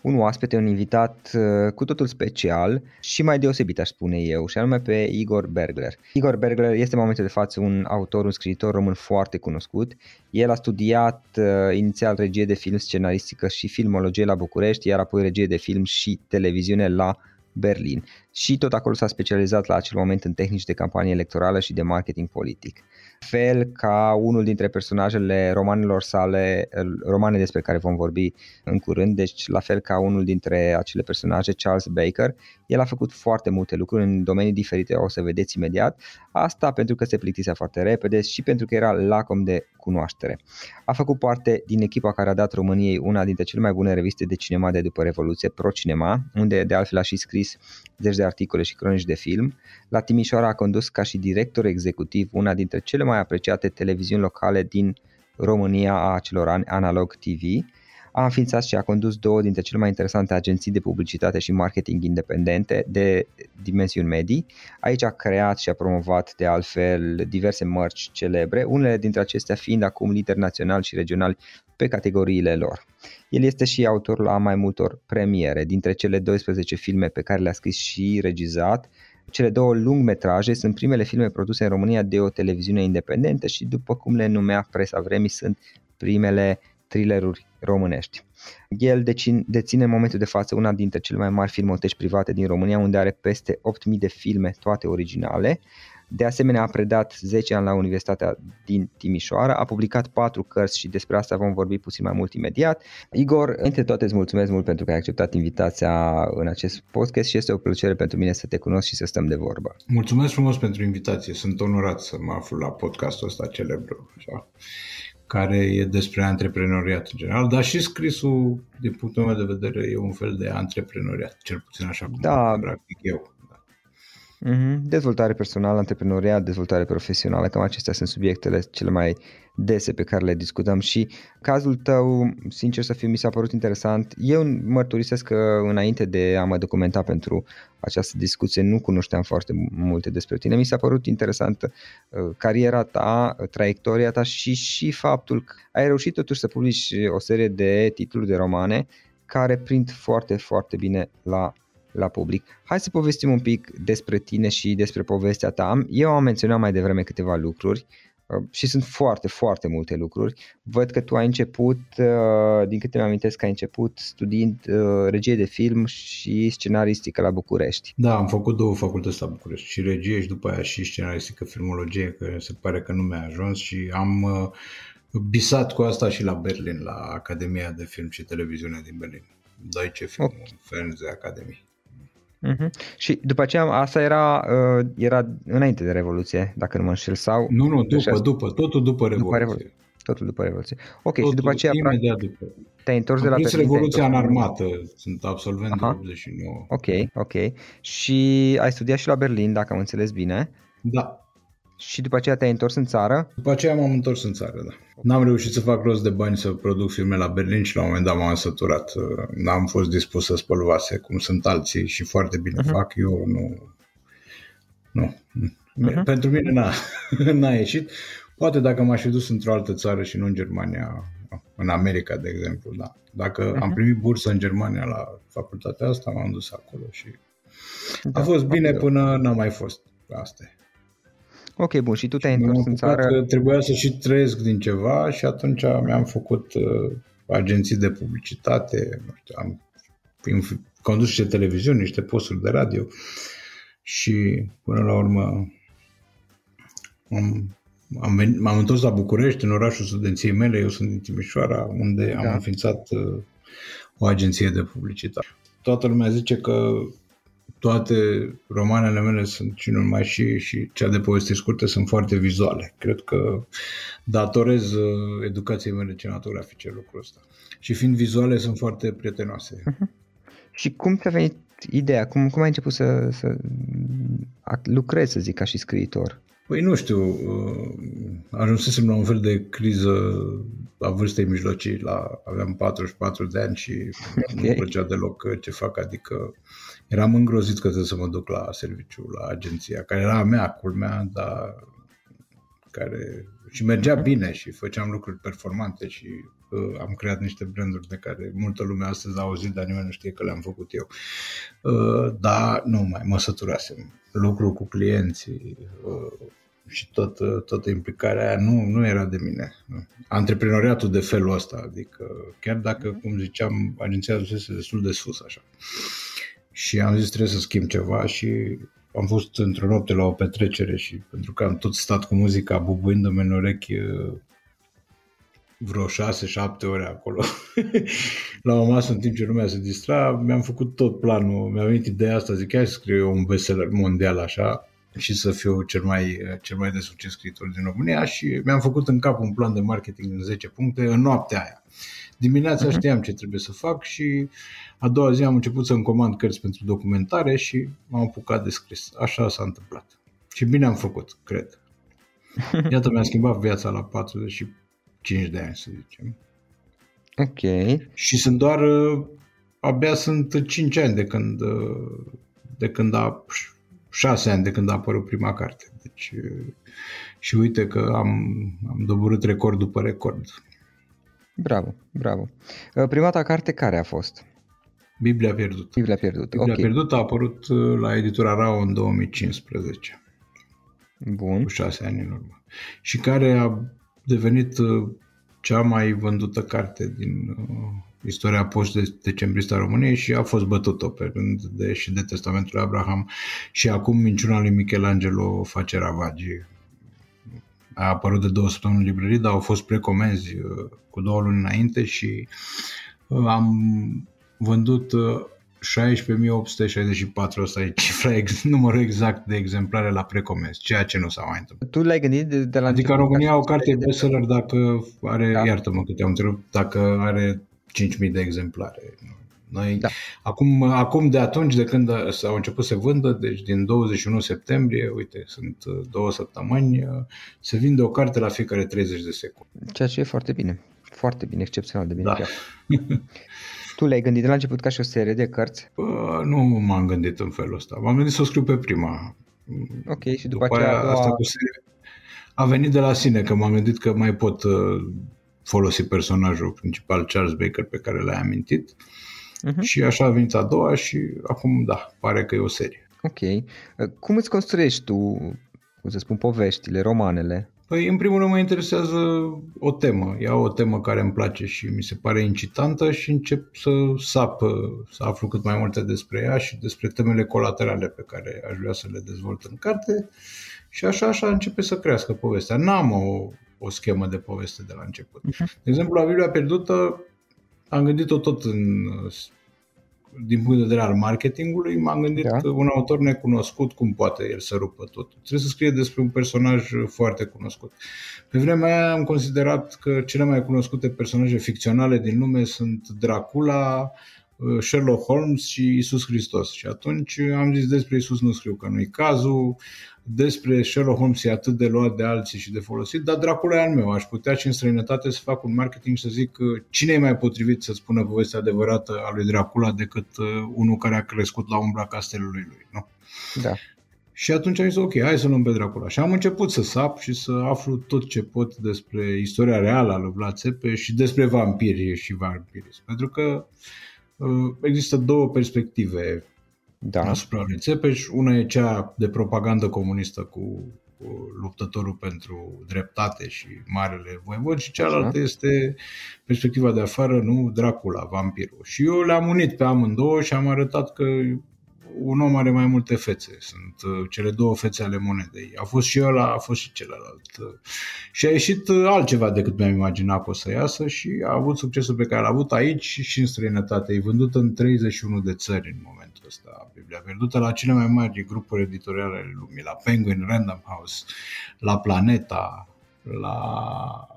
un oaspete, un invitat uh, cu totul special și mai deosebit aș spune eu, și anume pe Igor Bergler. Igor Bergler este în momentul de față un autor, un scriitor român foarte cunoscut. El a studiat uh, inițial regie de film, scenaristică și filmologie la București, iar apoi regie de film și televiziune la Berlin. Și tot acolo s-a specializat la acel moment în tehnici de campanie electorală și de marketing politic fel ca unul dintre personajele romanelor sale, romane despre care vom vorbi în curând, deci la fel ca unul dintre acele personaje, Charles Baker, el a făcut foarte multe lucruri în domenii diferite, o să vedeți imediat, asta pentru că se plictisea foarte repede și pentru că era lacom de cunoaștere. A făcut parte din echipa care a dat României una dintre cele mai bune reviste de cinema de după Revoluție, Pro Cinema, unde de altfel a și scris zeci de articole și cronici de film. La Timișoara a condus ca și director executiv una dintre cele mai apreciate televiziuni locale din România a acelor ani, Analog TV. A înființat și a condus două dintre cele mai interesante agenții de publicitate și marketing independente de dimensiuni medii. Aici a creat și a promovat de altfel diverse mărci celebre, unele dintre acestea fiind acum lider național și regional pe categoriile lor. El este și autor la mai multor premiere, dintre cele 12 filme pe care le-a scris și regizat, cele două lungmetraje sunt primele filme produse în România de o televiziune independentă și după cum le numea presa vremii sunt primele thrilleruri românești. El deține în momentul de față una dintre cele mai mari filmoteci private din România, unde are peste 8.000 de filme, toate originale. De asemenea, a predat 10 ani la Universitatea din Timișoara, a publicat 4 cărți și despre asta vom vorbi puțin mai mult imediat. Igor, între toate îți mulțumesc mult pentru că ai acceptat invitația în acest podcast și este o plăcere pentru mine să te cunosc și să stăm de vorbă. Mulțumesc frumos pentru invitație, sunt onorat să mă aflu la podcastul ăsta celebru. Așa care e despre antreprenoriat în general, dar și scrisul, din punctul meu de vedere, e un fel de antreprenoriat, cel puțin așa cum da. practic eu. Mm-hmm. Dezvoltare personală, antreprenoriat, dezvoltare profesională, cam acestea sunt subiectele cele mai dese pe care le discutăm și cazul tău, sincer să fiu, mi s-a părut interesant. Eu mărturisesc că înainte de a mă documenta pentru această discuție nu cunoșteam foarte multe despre tine. Mi s-a părut interesant uh, cariera ta, traiectoria ta și și faptul că ai reușit totuși să publici o serie de titluri de romane care prind foarte, foarte bine la la public. Hai să povestim un pic despre tine și despre povestea ta. Eu am menționat mai devreme câteva lucruri uh, și sunt foarte, foarte multe lucruri. Văd că tu ai început, uh, din câte mi amintesc, ai început studiind uh, regie de film și scenaristică la București. Da, am făcut două facultăți la București, și regie și după aia și scenaristică, filmologie, că se pare că nu mi-a ajuns și am bisat cu asta și la Berlin, la Academia de Film și Televiziune din Berlin. Deutsche Film okay. Fernseh Academy. Uh-huh. Și după aceea, asta era, uh, era înainte de Revoluție, dacă nu mă înșel, sau... Nu, nu, după, după, totul după Revoluție. După Revoluție. Totul după Revoluție. Ok, totul, și după aceea... Imediat după. Te-ai întors Am de la Berlin, Revoluția în armată, sunt absolvent Aha. de 89. Ok, ok. Și ai studiat și la Berlin, dacă am înțeles bine. Da. Și după aceea te-ai întors în țară? După aceea m-am întors în țară, da. N-am reușit să fac rost de bani să produc filme la Berlin și la un moment dat m-am săturat. N-am fost dispus să spăl vase, cum sunt alții și foarte bine uh-huh. fac. Eu nu... Nu. Uh-huh. Pentru mine n-a, n-a ieșit. Poate dacă m-aș fi dus într-o altă țară și nu în Germania, în America, de exemplu, da. Dacă uh-huh. am primit bursă în Germania la facultatea asta, m-am dus acolo și da, a fost bine până n-a mai fost. Asta e. Ok, bun. Și tu te-ai întors în țară? Că trebuia să și trăiesc din ceva și atunci mi-am făcut uh, agenții de publicitate, nu știu, am condus niște televiziuni, niște posturi de radio și până la urmă am, am venit, m-am întors la București, în orașul studenției mele, eu sunt din Timișoara, unde da. am înființat uh, o agenție de publicitate. toată lumea zice că toate romanele mele sunt și numai și, și cea de poveste scurte sunt foarte vizuale. Cred că datorez uh, educației mele cinematografice lucrul ăsta. Și fiind vizuale, sunt foarte prietenoase. Uh-huh. Și cum ți-a venit ideea? Cum, cum ai început să, să lucrezi, să zic, ca și scriitor? Păi nu știu, uh, ajunsesem la un fel de criză la vârstei mijlocii, la, aveam 44 de ani și okay. nu plăcea deloc ce fac, adică eram îngrozit că trebuie să mă duc la serviciu, la agenția, care era a mea, culmea, dar care și mergea bine și făceam lucruri performante și uh, am creat niște branduri de care multă lume astăzi a auzit, dar nimeni nu știe că le-am făcut eu. Uh, dar nu mai mă săturasem. Lucru cu clienții, uh, și tot, toată implicarea aia nu, nu era de mine. Antreprenoriatul de felul ăsta, adică chiar dacă, cum ziceam, agenția dusese destul de sus așa. Și am zis trebuie să schimb ceva și am fost într-o noapte la o petrecere și pentru că am tot stat cu muzica bubuindu-mi în urechi vreo 6-7 ore acolo. La o masă în timp ce lumea se distra, mi-am făcut tot planul, mi-a venit ideea asta, zic, hai să scriu eu un bestseller mondial așa și să fiu cel mai, cel mai de succes scriitor din România. Și mi-am făcut în cap un plan de marketing în 10 puncte în noaptea aia. Dimineața uh-huh. știam ce trebuie să fac și a doua zi am început să-mi comand cărți pentru documentare și m-am apucat de scris. Așa s-a întâmplat. Și bine am făcut, cred. Iată, mi-a schimbat viața la 45 de ani, să zicem. Ok. Și sunt doar, abia sunt 5 ani de când, de când a șase ani de când a apărut prima carte. Deci, și uite că am, am doborât record după record. Bravo, bravo. Prima ta carte care a fost? Biblia pierdută. Biblia pierdută, Biblia okay. pierdută a apărut la editura Rao în 2015. Bun. Cu șase ani în urmă. Și care a devenit cea mai vândută carte din istoria post-decembrista României și a fost bătut-o pe rând de, și de testamentul lui Abraham și acum minciuna lui Michelangelo face ravagii. A apărut de două săptămâni în librării, dar au fost precomenzi uh, cu două luni înainte și uh, am vândut 16.864, uh, asta e cifra, numărul exact de exemplare la precomenzi, ceea ce nu s-a mai întâmplat. Tu l-ai gândit de, de la Adică România o carte bestseller dacă are, da. iartă-mă că te-am întrebat, dacă are 5.000 de exemplare. Noi, da. acum, acum de atunci, de când s-au început să vândă, deci din 21 septembrie, uite, sunt uh, două săptămâni, uh, se vinde o carte la fiecare 30 de secunde. Ceea ce e foarte bine. Foarte bine, excepțional de bine da. chiar. tu le-ai gândit de la început ca și o serie de cărți? Uh, nu m-am gândit în felul ăsta. M-am gândit să o scriu pe prima. Ok, și după, după aceea doua... asta cu serie a venit de la sine, că m-am gândit că mai pot uh, folosi personajul principal Charles Baker pe care l-ai amintit uh-huh. și așa a venit a doua și acum da, pare că e o serie. Ok. Cum îți construiești tu, cum să spun, poveștile, romanele? Păi, în primul rând mă interesează o temă. Iau o temă care îmi place și mi se pare incitantă și încep să sapă, să aflu cât mai multe despre ea și despre temele colaterale pe care aș vrea să le dezvolt în carte și așa, așa începe să crească povestea. N-am o o schemă de poveste de la început. Uh-huh. De exemplu, la Biblia pierdută am gândit-o tot în, din punct de vedere al marketingului, m-am gândit da. că un autor necunoscut, cum poate el să rupă tot? Trebuie să scrie despre un personaj foarte cunoscut. Pe vremea aia am considerat că cele mai cunoscute personaje ficționale din lume sunt Dracula, Sherlock Holmes și Isus Hristos. Și atunci am zis despre Isus nu scriu că nu-i cazul, despre Sherlock Holmes e atât de luat de alții și de folosit, dar Dracula e al meu. Aș putea și în străinătate să fac un marketing și să zic cine e mai potrivit să spună povestea adevărată a lui Dracula decât uh, unul care a crescut la umbra castelului lui, nu? Da. Și atunci am zis, ok, hai să luăm pe Dracula. Și am început să sap și să aflu tot ce pot despre istoria reală a lui Vlad Țepe și despre vampiri și vampirism. Pentru că uh, există două perspective da. asupra lui Țepeș. Una e cea de propagandă comunistă cu, cu luptătorul pentru dreptate și marele voievod și cealaltă da. este perspectiva de afară, nu Dracula, vampirul. Și eu le-am unit pe amândouă și am arătat că un om are mai multe fețe, sunt uh, cele două fețe ale monedei. A fost și ăla, a fost și celălalt. Și a ieșit uh, altceva decât mi-am imaginat că o să iasă și a avut succesul pe care l-a avut aici și în străinătate. E vândută în 31 de țări în momentul ăsta. Biblia vândută la cele mai mari grupuri editoriale ale lumii, la Penguin, Random House, la Planeta, la,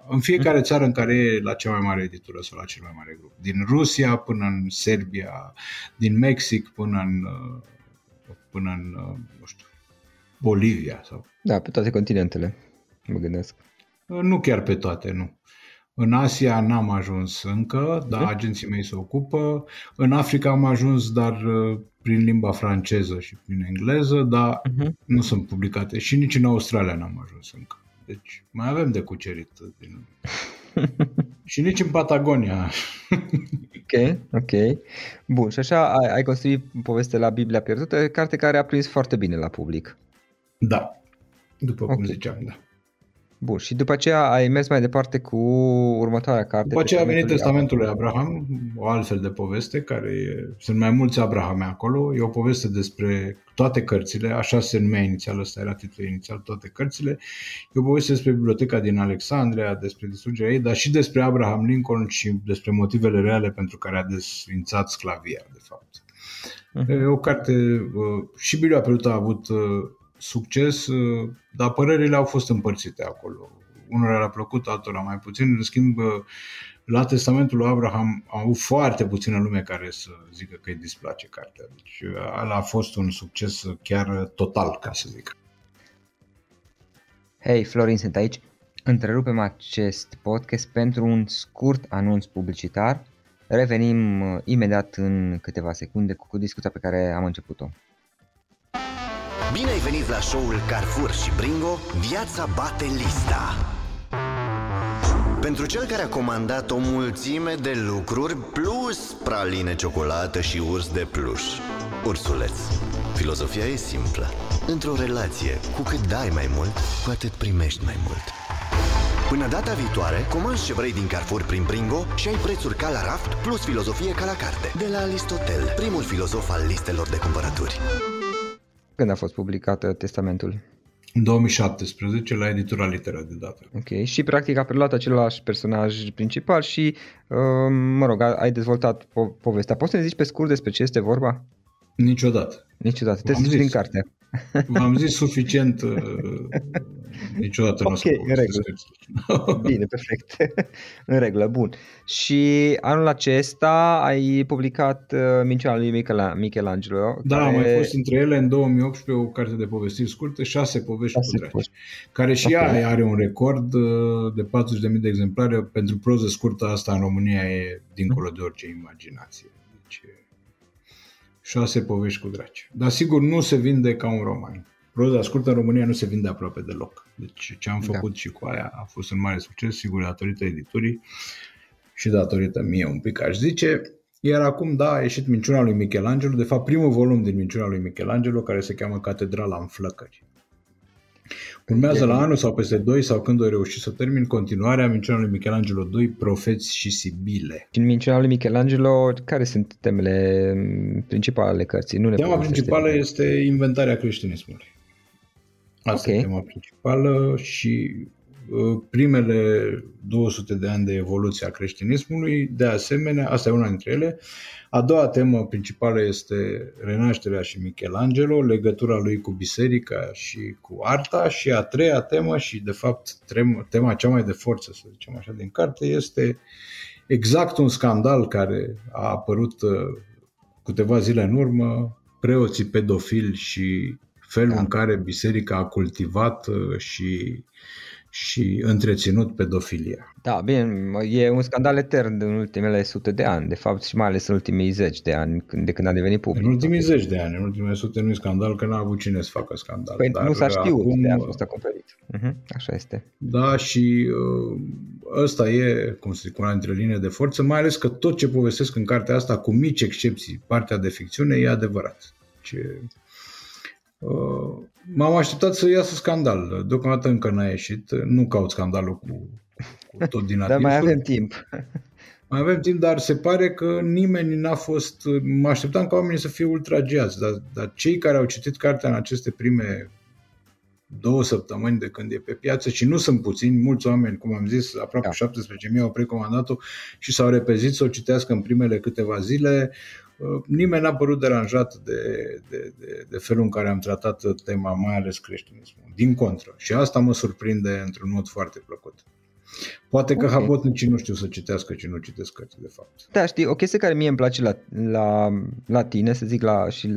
în fiecare mhm. țară în care e la cea mai mare editură sau la cel mai mare grup. Din Rusia până în Serbia, din Mexic până în, până în nu știu, Bolivia. Sau... Da, pe toate continentele, mă gândesc. Nu chiar pe toate, nu. În Asia n-am ajuns încă, dar okay. agenții mei se ocupă. În Africa am ajuns, dar prin limba franceză și prin engleză, dar uh-huh. nu sunt publicate. Și nici în Australia n-am ajuns încă. Deci mai avem de cucerit. Din... și nici în Patagonia. ok, ok. Bun, și așa ai, ai construit povestea la Biblia pierdută, carte care a prins foarte bine la public. Da, după cum okay. ziceam, da. Bun, și după aceea ai mers mai departe cu următoarea carte. După aceea a venit Testamentul lui Abraham, o altfel de poveste, care e, sunt mai mulți Abrahame acolo. E o poveste despre toate cărțile, așa se numea inițial, ăsta era titlul inițial, toate cărțile. E o poveste despre biblioteca din Alexandria, despre distrugerea ei, dar și despre Abraham Lincoln și despre motivele reale pentru care a desfințat sclavia, de fapt. Uh-huh. E o carte, uh, și Biblia Pierdută a avut uh, succes, uh, dar părerile au fost împărțite acolo. Unora le-a plăcut, altora mai puțin. În schimb, uh, la testamentul lui Abraham au avut foarte puțină lume care să zică că îi displace cartea. Deci uh, ăla a fost un succes chiar total, ca să zic. Hei, Florin, sunt aici. Întrerupem acest podcast pentru un scurt anunț publicitar. Revenim imediat în câteva secunde cu discuția pe care am început-o. Bine ai venit la show-ul Carrefour și Bringo, viața bate lista. Pentru cel care a comandat o mulțime de lucruri plus praline, ciocolată și urs de pluș. Ursuleț. Filozofia e simplă. Într-o relație, cu cât dai mai mult, cu atât primești mai mult. Până data viitoare, comanzi ce vrei din Carrefour prin Bringo și ai prețuri ca la raft plus filozofie ca la carte. De la Aristotel, primul filozof al listelor de cumpărături. Când a fost publicat testamentul? În 2017 la editura Litera de dată. Ok, și practic a preluat același personaj principal și, uh, mă rog, ai dezvoltat po- povestea. Poți să ne zici pe scurt despre ce este vorba? Niciodată. Niciodată, te zici din carte. V-am zis suficient, uh, niciodată okay, nu o să în regulă. Bine, perfect. în regulă, bun. Și anul acesta ai publicat uh, Minciuna lui Michelangelo. Da, care... mai fost între ele în 2018 o carte de povestiri scurte, șase povești șase cu dragi, care și okay. ea are un record uh, de 40.000 de exemplare. Pentru proză scurtă asta în România e dincolo de orice imaginație. Deci, șase povești cu draci. Dar sigur nu se vinde ca un roman. Proza scurtă în România nu se vinde aproape deloc. Deci ce am da. făcut da. și cu aia a fost un mare succes, sigur datorită editurii și datorită mie un pic aș zice. Iar acum, da, a ieșit Minciuna lui Michelangelo, de fapt primul volum din Minciuna lui Michelangelo, care se cheamă Catedrala în Flăcări. Urmează la anul sau peste doi sau când o reuși să termin continuarea Minciuna lui Michelangelo 2, Profeți și Sibile. În Minciuna lui Michelangelo, care sunt temele principale ale cărții? Nu tema principală de... este inventarea creștinismului. Asta okay. e tema principală și uh, primele 200 de ani de evoluție a creștinismului, de asemenea, asta e una dintre ele, a doua temă principală este renașterea și Michelangelo, legătura lui cu biserica și cu arta. Și a treia temă și de fapt tema cea mai de forță, să zicem așa, din carte este exact un scandal care a apărut uh, câteva zile în urmă, preoții pedofili și felul da. în care biserica a cultivat uh, și și întreținut pedofilia. Da, bine, e un scandal etern în ultimele sute de ani, de fapt și mai ales în ultimii zeci de ani, de când a devenit public. În ultimii zeci de ani, în ultimele sute nu e scandal, că n-a avut cine să facă scandal. Păi Dar nu s-a știut acum, de a fost acoperit. Uh-huh, așa este. Da, și uh, ăsta e, cum să zic, una dintre linie de forță, mai ales că tot ce povestesc în cartea asta, cu mici excepții, partea de ficțiune, e adevărat. Ce Uh, m-am așteptat să iasă scandal. Deocamdată încă n-a ieșit. Nu caut scandalul cu, cu tot din Dar mai avem timp. Mai avem timp, dar se pare că nimeni n-a fost... Mă așteptam ca oamenii să fie ultragiați, dar, dar cei care au citit cartea în aceste prime două săptămâni de când e pe piață și nu sunt puțini, mulți oameni, cum am zis, aproape da. 17.000 au precomandat-o și s-au repezit să o citească în primele câteva zile. Uh, nimeni n-a părut deranjat de, de, de, de felul în care am tratat tema, mai ales creștinismul. Din contră. Și asta mă surprinde într-un mod foarte plăcut. Poate că okay. habotnicii nu știu să citească și nu citesc cărți, de fapt. Da, știi, o chestie care mie îmi place la, la, la tine, să zic, la, și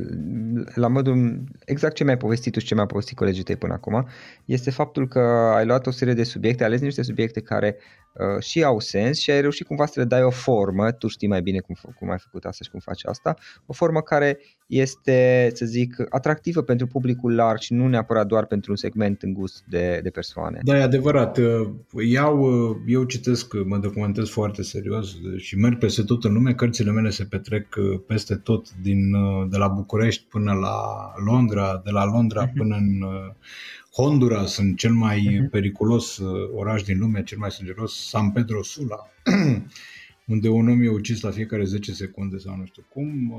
la modul exact ce mi-ai povestit tu și ce mi-a povestit colegii tăi până acum, este faptul că ai luat o serie de subiecte, ai ales niște subiecte care uh, și au sens și ai reușit cumva să le dai o formă, tu știi mai bine cum, cum ai făcut asta și cum faci asta, o formă care este, să zic, atractivă pentru publicul larg și nu neapărat doar pentru un segment îngust de, de persoane. Da, e adevărat. Iau, eu citesc, mă documentez foarte serios și merg peste tot în lume. Cărțile mele se petrec peste tot, din, de la București până la Londra, de la Londra uh-huh. până în Honduras, sunt cel mai uh-huh. periculos oraș din lume, cel mai sângeros, San Pedro Sula unde un om e ucis la fiecare 10 secunde sau nu știu cum,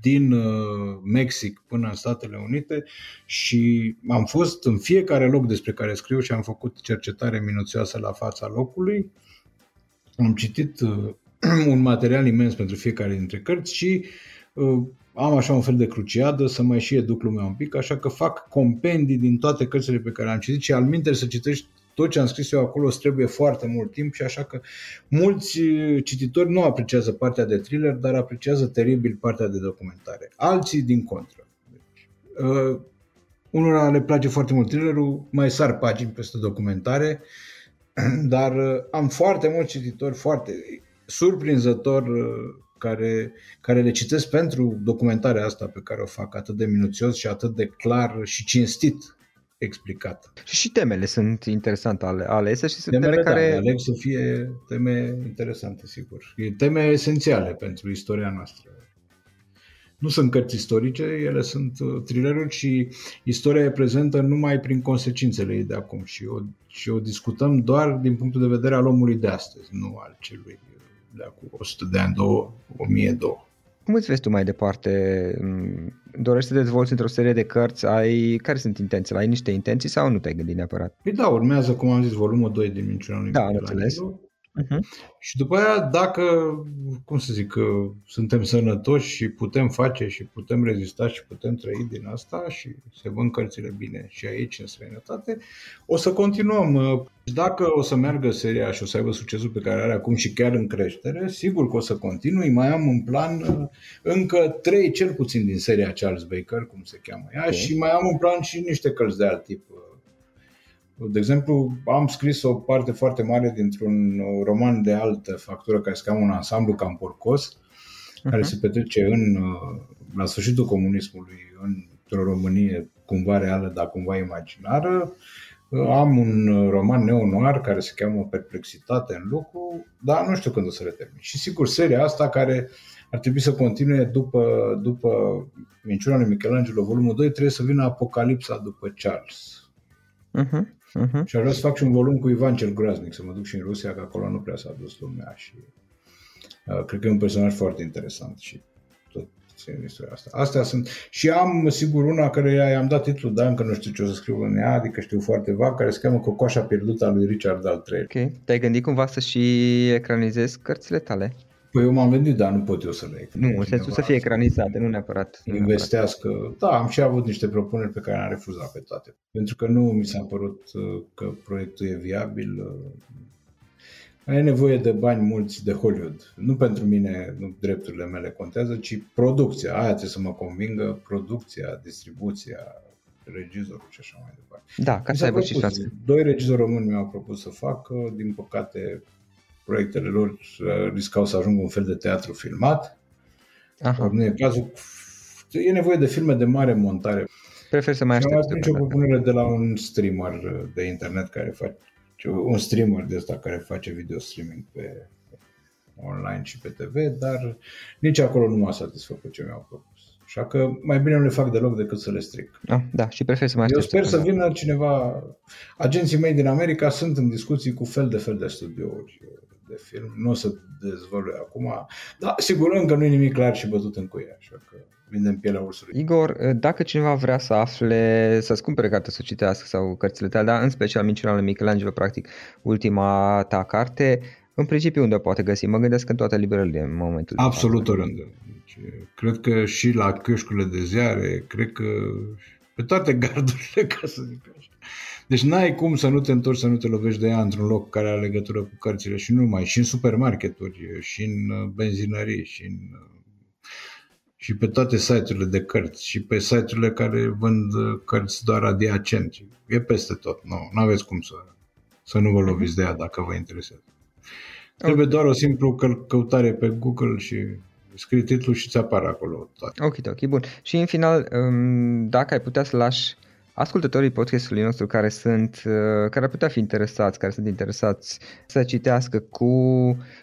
din uh, Mexic până în Statele Unite și am fost în fiecare loc despre care scriu și am făcut cercetare minuțioasă la fața locului. Am citit uh, un material imens pentru fiecare dintre cărți și uh, am așa un fel de cruciadă să mai și educ lumea un pic, așa că fac compendii din toate cărțile pe care am citit și al minte să citești tot ce am scris eu acolo îți trebuie foarte mult timp și așa că mulți uh, cititori nu apreciază partea de thriller, dar apreciază teribil partea de documentare. Alții din contră. Deci, uh, unora le place foarte mult thrillerul, mai sar pagini peste documentare, dar uh, am foarte mulți cititori foarte surprinzător uh, care, care le citesc pentru documentarea asta pe care o fac atât de minuțios și atât de clar și cinstit explicat. Și și temele sunt interesante ale, alese și sunt temele, teme care... Da, aleg să fie teme interesante, sigur. E teme esențiale pentru istoria noastră. Nu sunt cărți istorice, ele sunt uh, thrilleruri și istoria e prezentă numai prin consecințele ei de acum și o, și o discutăm doar din punctul de vedere al omului de astăzi, nu al celui de acum 100 de ani, 2, 1000, 2. Cum îți vezi tu mai departe? Mm, dorești să te dezvolți într-o serie de cărți? Ai... Care sunt intențiile? Ai niște intenții sau nu te-ai gândit neapărat? Păi da, urmează, cum am zis, volumul 2 din Minciuna lui Da, am înțeles. Uh-huh. Și după aia, dacă, cum să zic, suntem sănătoși și putem face și putem rezista și putem trăi din asta și se vând cărțile bine și aici, în străinătate, o să continuăm. Dacă o să meargă seria și o să aibă succesul pe care are acum și chiar în creștere, sigur că o să continui. Mai am în plan uh, încă trei, cel puțin, din seria Charles Baker, cum se cheamă ea, okay. și mai am în plan și niște cărți de alt tip de exemplu, am scris o parte foarte mare dintr-un roman de altă factură care se cheamă un ansamblu cam porcos, uh-huh. care se petrece în, la sfârșitul comunismului într-o Românie cumva reală, dar cumva imaginară. Am un roman neonoar care se cheamă Perplexitate în lucru, dar nu știu când o să le termin. Și sigur, seria asta care ar trebui să continue după, după Minciuna lui Michelangelo, volumul 2, trebuie să vină Apocalipsa după Charles. Uh-huh. Uh-huh. Și aș vrea să fac și un volum cu Ivan cel Groaznic, să mă duc și în Rusia, că acolo nu prea s-a dus lumea și uh, cred că e un personaj foarte interesant și tot în istoria asta. Astea sunt. Și am, sigur, una care i-am dat titlul, dar încă nu știu ce o să scriu în ea, adică știu foarte vag, care se cheamă Cocoașa pierdută a lui Richard al III. Ok. Te-ai gândit cumva să și ecranizezi cărțile tale? Păi eu m-am gândit, dar nu pot eu să le ecranizez. Nu, în sensul să fie ecranizate, nu neapărat. Investească. Neapărat. Da, am și avut niște propuneri pe care am refuzat pe toate. Pentru că nu mi s-a părut uh, că proiectul e viabil. Uh, ai nevoie de bani mulți de Hollywood. Nu pentru mine, nu drepturile mele contează, ci producția. Aia trebuie să mă convingă, producția, distribuția, regizorul și așa mai departe. Da, ca să aibă și șanse. Doi regizori români mi-au propus să facă, din păcate proiectele lor riscau să ajungă un fel de teatru filmat. Aha. nu e cazul. E nevoie de filme de mare montare. Prefer să mai aștept. Și o propunere de la un streamer de internet care face un streamer de ăsta care face video streaming pe online și pe TV, dar nici acolo nu m-a satisfăcut ce mi-au propus. Așa că mai bine nu le fac deloc decât să le stric. Ah, da, și prefer să mai Eu sper să vină cineva... Agenții mei din America sunt în discuții cu fel de fel de studiouri de film. Nu o să dezvălui acum, dar sigur încă nu e nimic clar și bătut în cuie, așa că vindem pielea ursului. Igor, dacă cineva vrea să afle, să-ți cumpere carte, să citească sau cărțile tale, dar în special Minciuna lui Michelangelo, practic ultima ta carte, în principiu unde poate găsi? Mă gândesc în toate librările în momentul Absolut oriunde. Deci, cred că și la chioșcurile de ziare, cred că pe toate gardurile, ca să zic așa. Deci n-ai cum să nu te întorci, să nu te lovești de ea într-un loc care are legătură cu cărțile și nu numai, și în supermarketuri, și în uh, benzinării, și în uh, și pe toate site-urile de cărți și pe site-urile care vând uh, cărți doar adiacent. E peste tot. Nu, aveți cum să, să nu vă loviți de ea dacă vă interesează. Trebuie doar o simplu căutare pe Google și scrii titlul și ți apare acolo toate. Ok, ok, bun. Și în final, um, dacă ai putea să lași ascultătorii podcastului nostru care sunt, uh, care ar putea fi interesați, care sunt interesați să citească cu,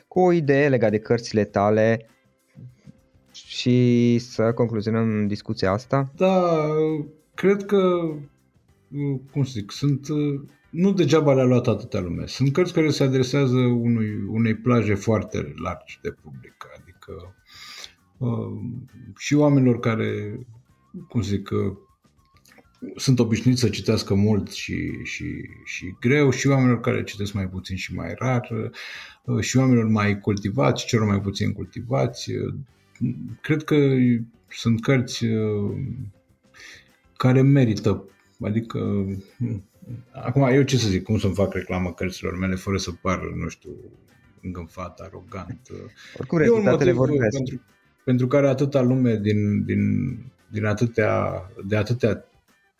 cu o idee legată de cărțile tale și să concluzionăm discuția asta? Da, cred că, cum să zic, sunt, nu degeaba le-a luat atâtea lume. Sunt cărți care se adresează unui, unei plaje foarte largi de public, adică uh, și oamenilor care, cum să zic, uh, sunt obișnuiți să citească mult și, și, și greu și oamenilor care citesc mai puțin și mai rar uh, și oamenilor mai cultivați și celor mai puțin cultivați. Cred că sunt cărți uh, care merită, adică acum eu ce să zic, cum să-mi fac reclamă cărților mele fără să par, nu știu, îngânfat, arogant. Oricum rezultatele vorbesc. Pentru, pentru care atâta lume din, din, din atâtea, de atâtea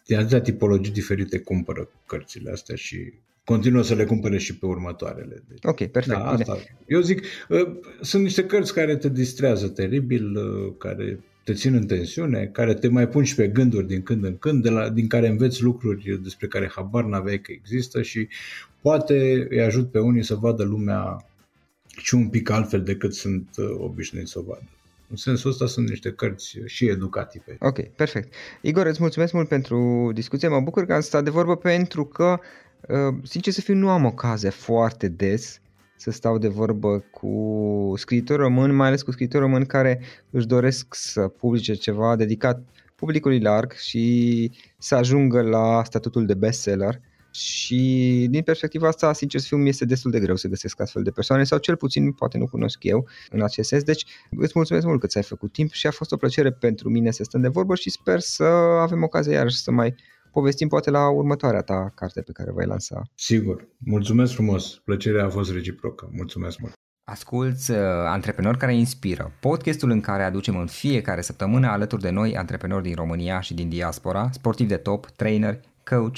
de atâtea tipologii diferite cumpără cărțile astea și continuă să le cumpere și pe următoarele. Deci, ok, perfect. Da, asta. Eu zic, uh, sunt niște cărți care te distrează teribil, uh, care te țin în tensiune, care te mai pun și pe gânduri din când în când, de la, din care înveți lucruri despre care habar n-aveai că există și poate îi ajut pe unii să vadă lumea și un pic altfel decât sunt uh, obișnuiți să o vadă. În sensul ăsta sunt niște cărți și educative. Ok, perfect. Igor, îți mulțumesc mult pentru discuție. Mă bucur că am stat de vorbă pentru că, uh, sincer să fiu, nu am ocazie foarte des să stau de vorbă cu scriitori români, mai ales cu scriitori români care își doresc să publice ceva dedicat publicului larg și să ajungă la statutul de bestseller. Și din perspectiva asta, sincer să fiu, mi este destul de greu să găsesc astfel de persoane sau cel puțin poate nu cunosc eu în acest sens. Deci îți mulțumesc mult că ți-ai făcut timp și a fost o plăcere pentru mine să stăm de vorbă și sper să avem ocazia iarăși să mai povestim poate la următoarea ta carte pe care vei lansa. Sigur. Mulțumesc frumos. Plăcerea a fost reciprocă. Mulțumesc mult. Asculți uh, Antreprenori care inspiră, podcastul în care aducem în fiecare săptămână alături de noi antreprenori din România și din diaspora, sportivi de top, trainer, coach,